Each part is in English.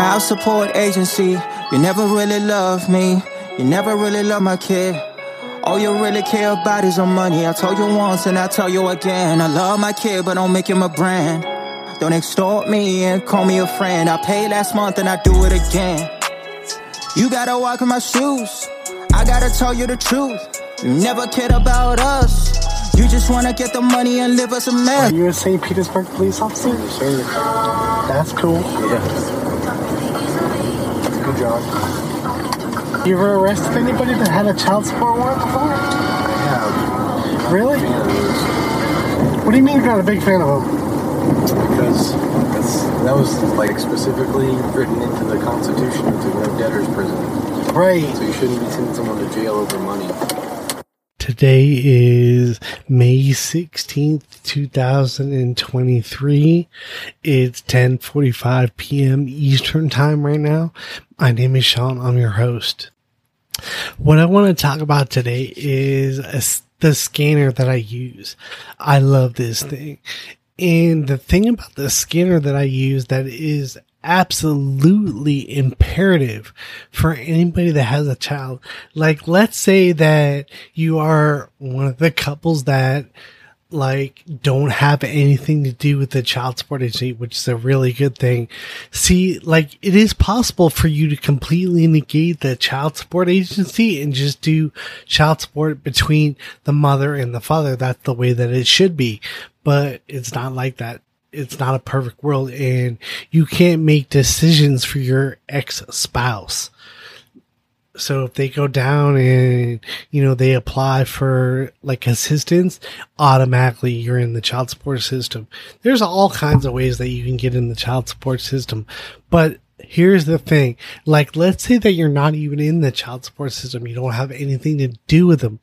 Child support agency, you never really love me. You never really love my kid. All you really care about is your money. I told you once and I tell you again. I love my kid, but don't make him a brand. Don't extort me and call me a friend. I paid last month and I do it again. You gotta walk in my shoes. I gotta tell you the truth. You never cared about us. You just wanna get the money and live us a mess. Are you a St. Petersburg police officer? Sir. That's cool. Yeah. Job. You ever arrested anybody that had a child support warrant before? Yeah. Really? What do you mean you're not a big fan of them? because that's, that was like specifically written into the Constitution to no debtor's prison. Right. So you shouldn't be sending someone to jail over money. Today is May 16th, 2023. It's 10:45 p.m. Eastern Time right now. My name is Sean. I'm your host. What I want to talk about today is a the scanner that I use. I love this thing. And the thing about the scanner that I use that is absolutely imperative for anybody that has a child. Like, let's say that you are one of the couples that like don't have anything to do with the child support agency, which is a really good thing. See, like it is possible for you to completely negate the child support agency and just do child support between the mother and the father. That's the way that it should be, but it's not like that. It's not a perfect world and you can't make decisions for your ex spouse so if they go down and you know they apply for like assistance automatically you're in the child support system. There's all kinds of ways that you can get in the child support system. But here's the thing. Like let's say that you're not even in the child support system. You don't have anything to do with them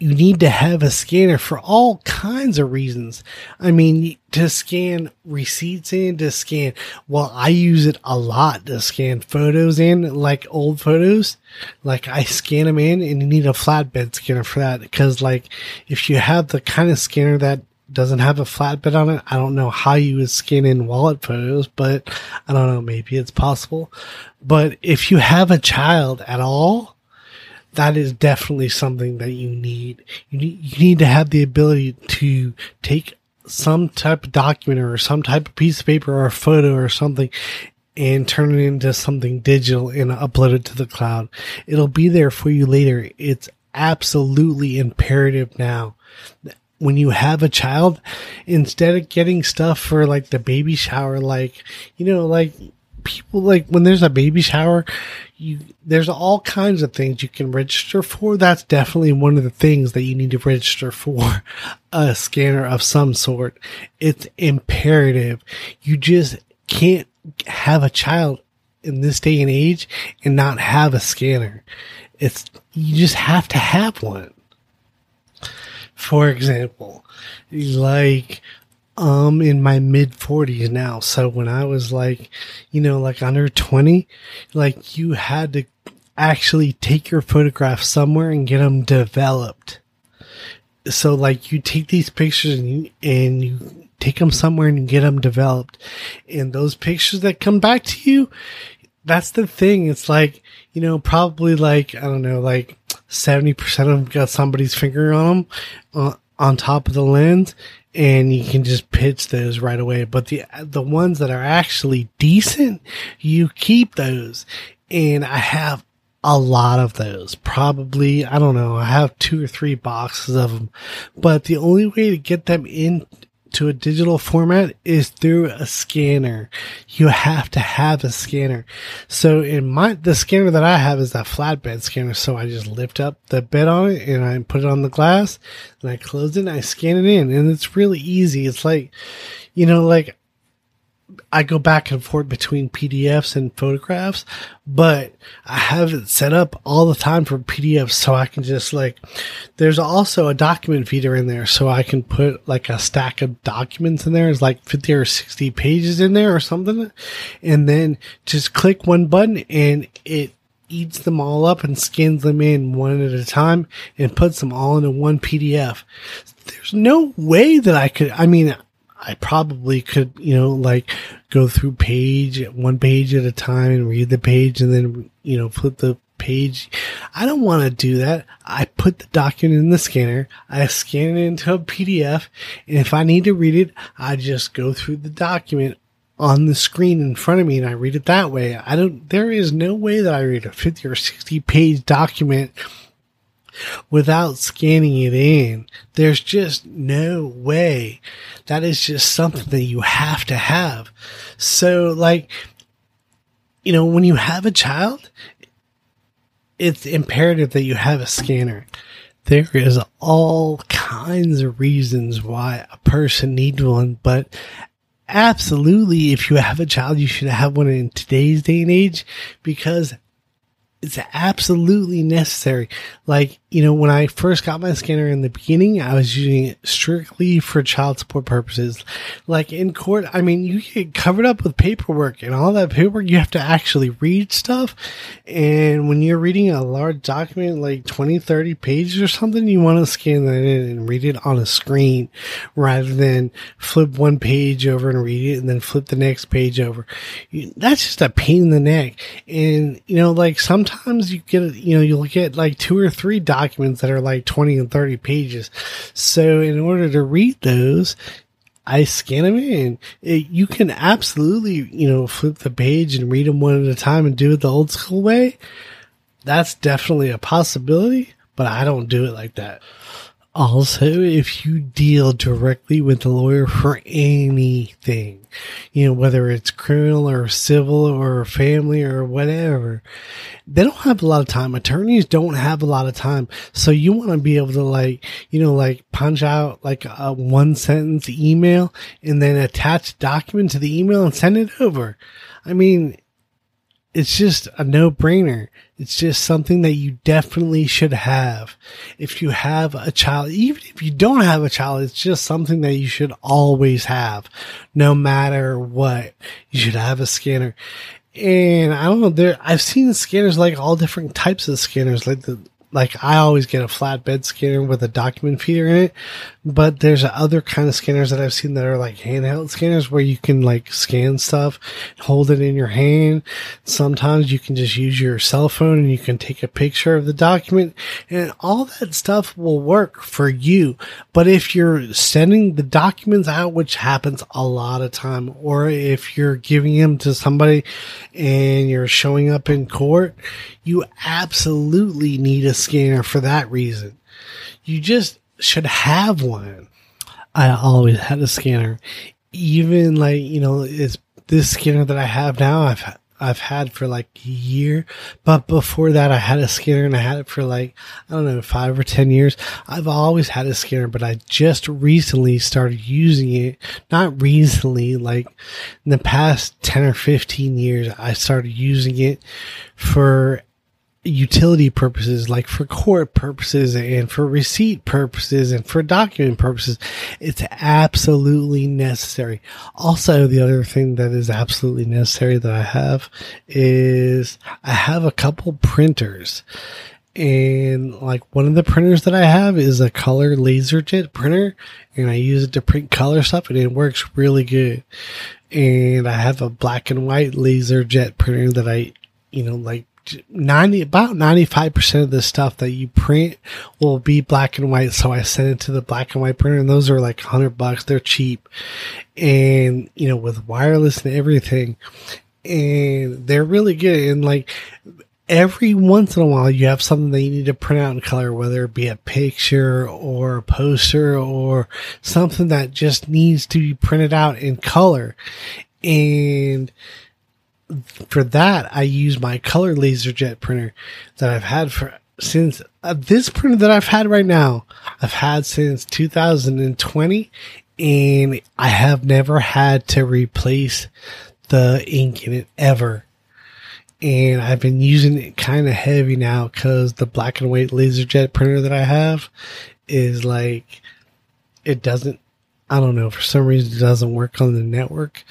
you need to have a scanner for all kinds of reasons. I mean, to scan receipts and to scan, well, I use it a lot to scan photos in, like old photos. Like I scan them in and you need a flatbed scanner for that. Cause like if you have the kind of scanner that doesn't have a flatbed on it, I don't know how you would scan in wallet photos, but I don't know, maybe it's possible. But if you have a child at all, that is definitely something that you need. You need, you need to have the ability to take some type of document or some type of piece of paper or a photo or something and turn it into something digital and upload it to the cloud. It'll be there for you later. It's absolutely imperative now. When you have a child, instead of getting stuff for like the baby shower, like, you know, like people like when there's a baby shower, you there's all kinds of things you can register for. That's definitely one of the things that you need to register for a scanner of some sort. It's imperative. You just can't have a child in this day and age and not have a scanner. It's you just have to have one. For example, like um in my mid 40s now. So when I was like, you know, like under 20, like you had to actually take your photographs somewhere and get them developed. So like you take these pictures and you, and you take them somewhere and get them developed. And those pictures that come back to you, that's the thing. It's like, you know, probably like, I don't know, like 70% of them got somebody's finger on them, uh, on top of the lens and you can just pitch those right away. But the, the ones that are actually decent, you keep those. And I have a lot of those. Probably, I don't know, I have two or three boxes of them. But the only way to get them into a digital format is through a scanner. You have to have a scanner. So in my, the scanner that I have is that flatbed scanner. So I just lift up the bed on it and I put it on the glass and I close it and I scan it in and it's really easy. It's like, you know, like I go back and forth between PDFs and photographs, but I have it set up all the time for PDFs so I can just like, there's also a document feeder in there so I can put like a stack of documents in there. It's like 50 or 60 pages in there or something. And then just click one button and it eats them all up and scans them in one at a time and puts them all into one PDF. There's no way that I could, I mean, I probably could, you know, like go through page, one page at a time and read the page and then, you know, flip the page. I don't want to do that. I put the document in the scanner. I scan it into a PDF. And if I need to read it, I just go through the document on the screen in front of me and I read it that way. I don't, there is no way that I read a 50 or 60 page document without scanning it in. There's just no way. That is just something that you have to have. So like, you know, when you have a child, it's imperative that you have a scanner. There is all kinds of reasons why a person needs one, but absolutely, if you have a child, you should have one in today's day and age because it's absolutely necessary. Like, you know, when I first got my scanner in the beginning, I was using it strictly for child support purposes. Like in court, I mean, you get covered up with paperwork and all that paperwork, you have to actually read stuff. And when you're reading a large document, like 20, 30 pages or something, you want to scan that in and read it on a screen rather than flip one page over and read it and then flip the next page over. That's just a pain in the neck. And, you know, like sometimes sometimes you get, you know, you'll get like two or three documents that are like 20 and 30 pages. So in order to read those, I scan them in. It, you can absolutely, you know, flip the page and read them one at a time and do it the old school way. That's definitely a possibility, but I don't do it like that. Also, if you deal directly with the lawyer for anything, you know, whether it's criminal or civil or family or whatever, they don't have a lot of time. Attorneys don't have a lot of time. So you want to be able to like, you know, like punch out like a one sentence email and then attach document to the email and send it over. I mean, it's just a no brainer. It's just something that you definitely should have. If you have a child, even if you don't have a child, it's just something that you should always have, no matter what. You should have a scanner. And I don't know, there, I've seen scanners like all different types of scanners, like the, like I always get a flatbed scanner with a document feeder in it, but there's other kind of scanners that I've seen that are like handheld scanners where you can like scan stuff, hold it in your hand. Sometimes you can just use your cell phone and you can take a picture of the document and all that stuff will work for you. But if you're sending the documents out, which happens a lot of time, or if you're giving them to somebody and you're showing up in court, you absolutely need a scanner for that reason. You just should have one. I always had a scanner. Even like, you know, it's this scanner that I have now, I've I've had for like a year. But before that, I had a scanner and I had it for like, I don't know, five or 10 years. I've always had a scanner, but I just recently started using it. Not recently, like in the past 10 or 15 years, I started using it for utility purposes, like for court purposes and for receipt purposes and for document purposes. It's absolutely necessary. Also, the other thing that is absolutely necessary that I have is I have a couple printers. And like one of the printers that I have is a color laserjet printer and I use it to print color stuff and it works really good. And I have a black and white laserjet printer that I, you know, like 90 about 95% of the stuff that you print will be black and white. So i send it to the black and white printer and those are like 100 bucks. They're cheap. And you know with wireless and everything and they're really good. And like every once in a while you have something that you need to print out in color whether it be a picture or a poster or something that just needs to be printed out in color. And for that, I use my color laserjet printer that I've had for since uh, this printer that I've had right now, I've had since 2020 and I have never had to replace the ink in it ever. And I've been using it kind of heavy now because the black and white laserjet printer that I have is like, it doesn't I don't know, for some reason it doesn't work on the network.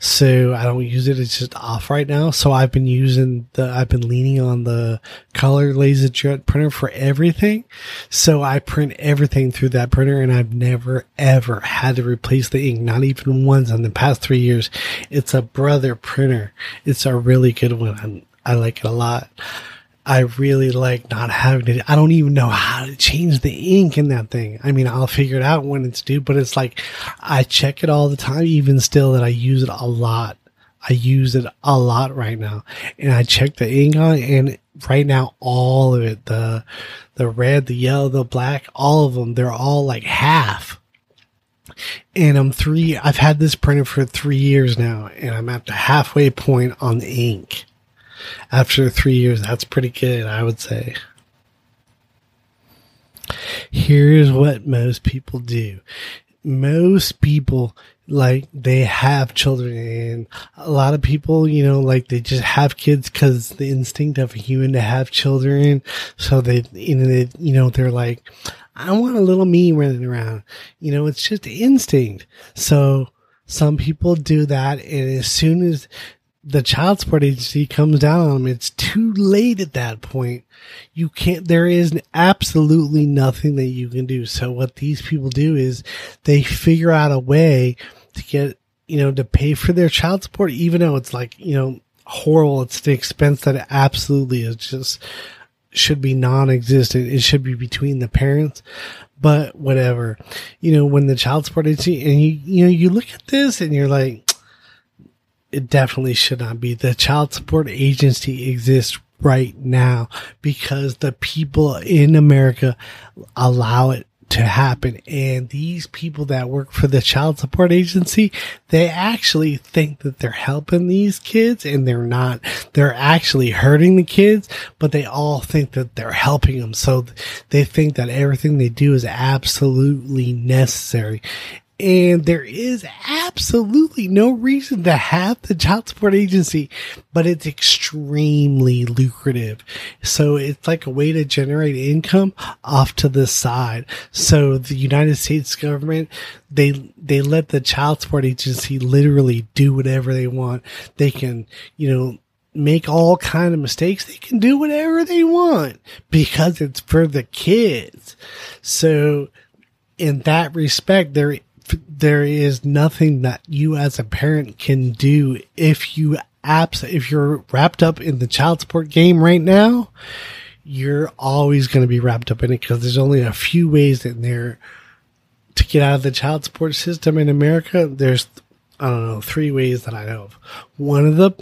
So I don't use it. It's just off right now. So I've been using the, I've been leaning on the color LaserJet printer for everything. So I print everything through that printer and I've never ever had to replace the ink, not even once in the past three years. It's a brother printer. It's a really good one. I'm, I like it a lot. I really like not having to, I don't even know how to change the ink in that thing. I mean, I'll figure it out when it's due, but it's like, I check it all the time, even still that I use it a lot. I use it a lot right now and I check the ink on and right now, all of it, the, the red, the yellow, the black, all of them, they're all like half. And I'm three, I've had this printed for three years now and I'm at the halfway point on the ink after three years. That's pretty good, I would say. Here's what most people do. Most people like they have children and a lot of people, you know, like they just have kids because the instinct of a human to have children. So they, you know, they, you know, they're like, I want a little me running around. You know, it's just instinct. So some people do that. And as soon as the child support agency comes down on them. It's too late at that point. You can't, there is absolutely nothing that you can do. So what these people do is they figure out a way to get, you know, to pay for their child support, even though it's like, you know, horrible. It's the expense that absolutely is just should be non-existent. It should be between the parents, but whatever, you know, when the child support agency and you, you know, you look at this and you're like, it definitely should not be. The child support agency exists right now because the people in America allow it to happen. And these people that work for the child support agency, they actually think that they're helping these kids and they're not. They're actually hurting the kids, but they all think that they're helping them. So they think that everything they do is absolutely necessary and there is absolutely no reason to have the child support agency, but it's extremely lucrative. So it's like a way to generate income off to the side. So the United States government, they, they let the child support agency literally do whatever they want. They can, you know, make all kind of mistakes. They can do whatever they want because it's for the kids. So in that respect, there there is nothing that you as a parent can do if you apps if you're wrapped up in the child support game right now you're always going to be wrapped up in it because there's only a few ways in there to get out of the child support system in america. There's i don't know three ways that i know of. One of the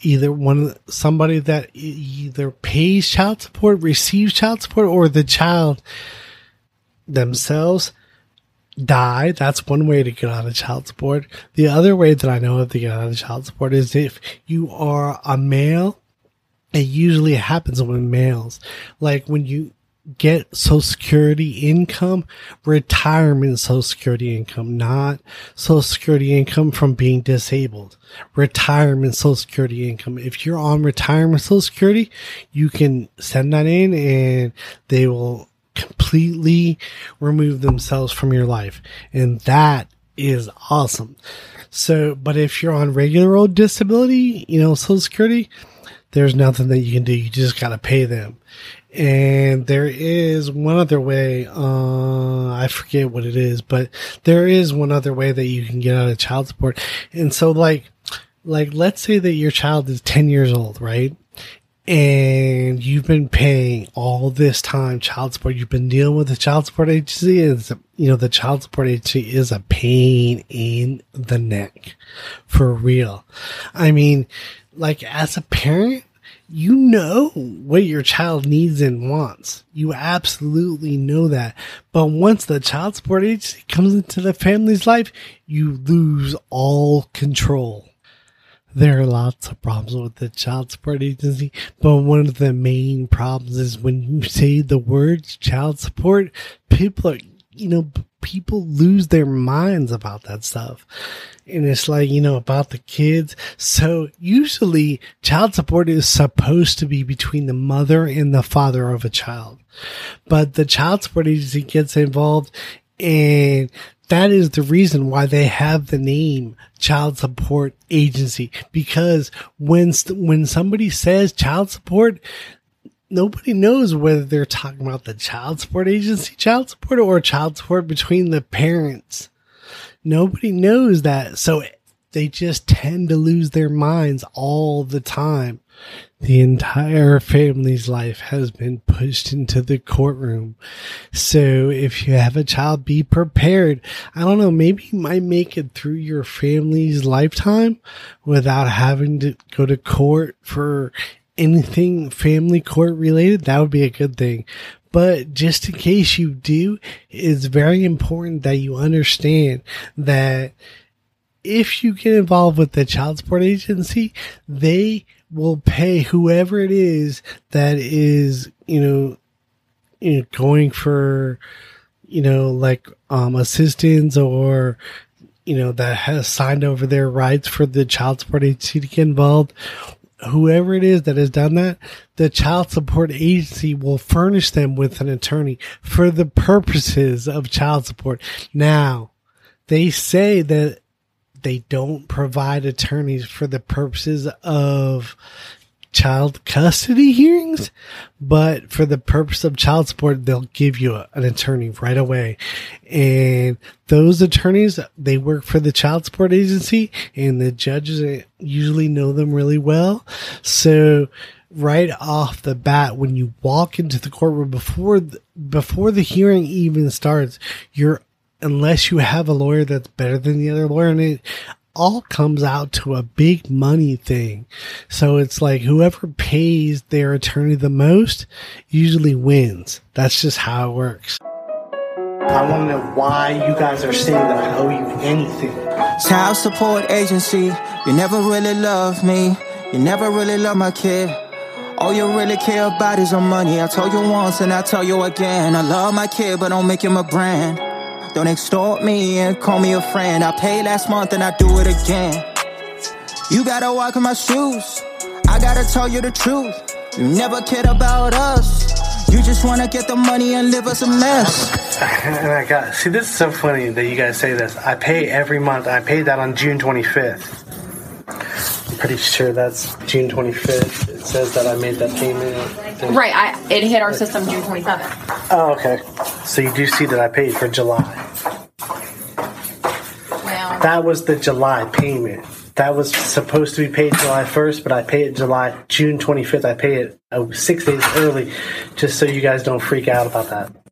either one somebody that either pays child support receives child support or the child themselves die. That's one way to get out of child support. The other way that I know of to get out of child support is if you are a male. It usually happens when males, like when you get social security income, retirement social security income, not social security income from being disabled. Retirement social security income. If you're on retirement social security, you can send that in and they will completely remove themselves from your life. And that is awesome. So, but if you're on regular old disability, you know, social security, there's nothing that you can do. You just got to pay them. And there is one other way, uh, I forget what it is, but there is one other way that you can get out of child support. And so like, like, let's say that your child is 10 years old, right? And you've been paying all this time child support. You've been dealing with the child support agency. Is you know the child support agency is a pain in the neck, for real. I mean, like as a parent, you know what your child needs and wants. You absolutely know that. But once the child support agency comes into the family's life, you lose all control there are lots of problems with the child support agency, but one of the main problems is when you say the words child support, people are, you know, people lose their minds about that stuff. And it's like, you know, about the kids. So usually child support is supposed to be between the mother and the father of a child. But the child support agency gets involved and that is the reason why they have the name child support agency. Because when when somebody says child support nobody knows whether they're talking about the child support agency child support or child support between the parents. Nobody knows that. So they just tend to lose their minds all the time the entire family's life has been pushed into the courtroom. So if you have a child, be prepared. I don't know, maybe you might make it through your family's lifetime without having to go to court for anything family court related. That would be a good thing. But just in case you do, it's very important that you understand that if you get involved with the child support agency, they will pay whoever it is that is, you know, you know, going for, you know, like um, assistance or, you know, that has signed over their rights for the child support agency to get involved. Whoever it is that has done that, the child support agency will furnish them with an attorney for the purposes of child support. Now, they say that they don't provide attorneys for the purposes of child custody hearings, but for the purpose of child support, they'll give you a, an attorney right away. And those attorneys, they work for the child support agency and the judges usually know them really well. So right off the bat, when you walk into the courtroom before, the, before the hearing even starts, you're unless you have a lawyer that's better than the other lawyer. And it all comes out to a big money thing. So it's like whoever pays their attorney the most usually wins. That's just how it works. I want to know why you guys are saying that I owe you anything. Child support agency, you never really love me. You never really love my kid. All you really care about is on money. I told you once and I tell you again. I love my kid, but don't make him a brand. Don't extort me and call me a friend. I paid last month and I do it again. You gotta walk in my shoes. I gotta tell you the truth. You never cared about us. You just wanna get the money and live us a mess. And I got see this is so funny that you guys say this. I pay every month. I paid that on June 25th. I'm pretty sure that's June 25th. It says that I made that payment. Right. I it hit our system June 27th. Oh, okay. So you do see that I paid for July. That was the July payment. That was supposed to be paid July 1st, but I paid it July June 25th. I paid it uh, six days early, just so you guys don't freak out about that.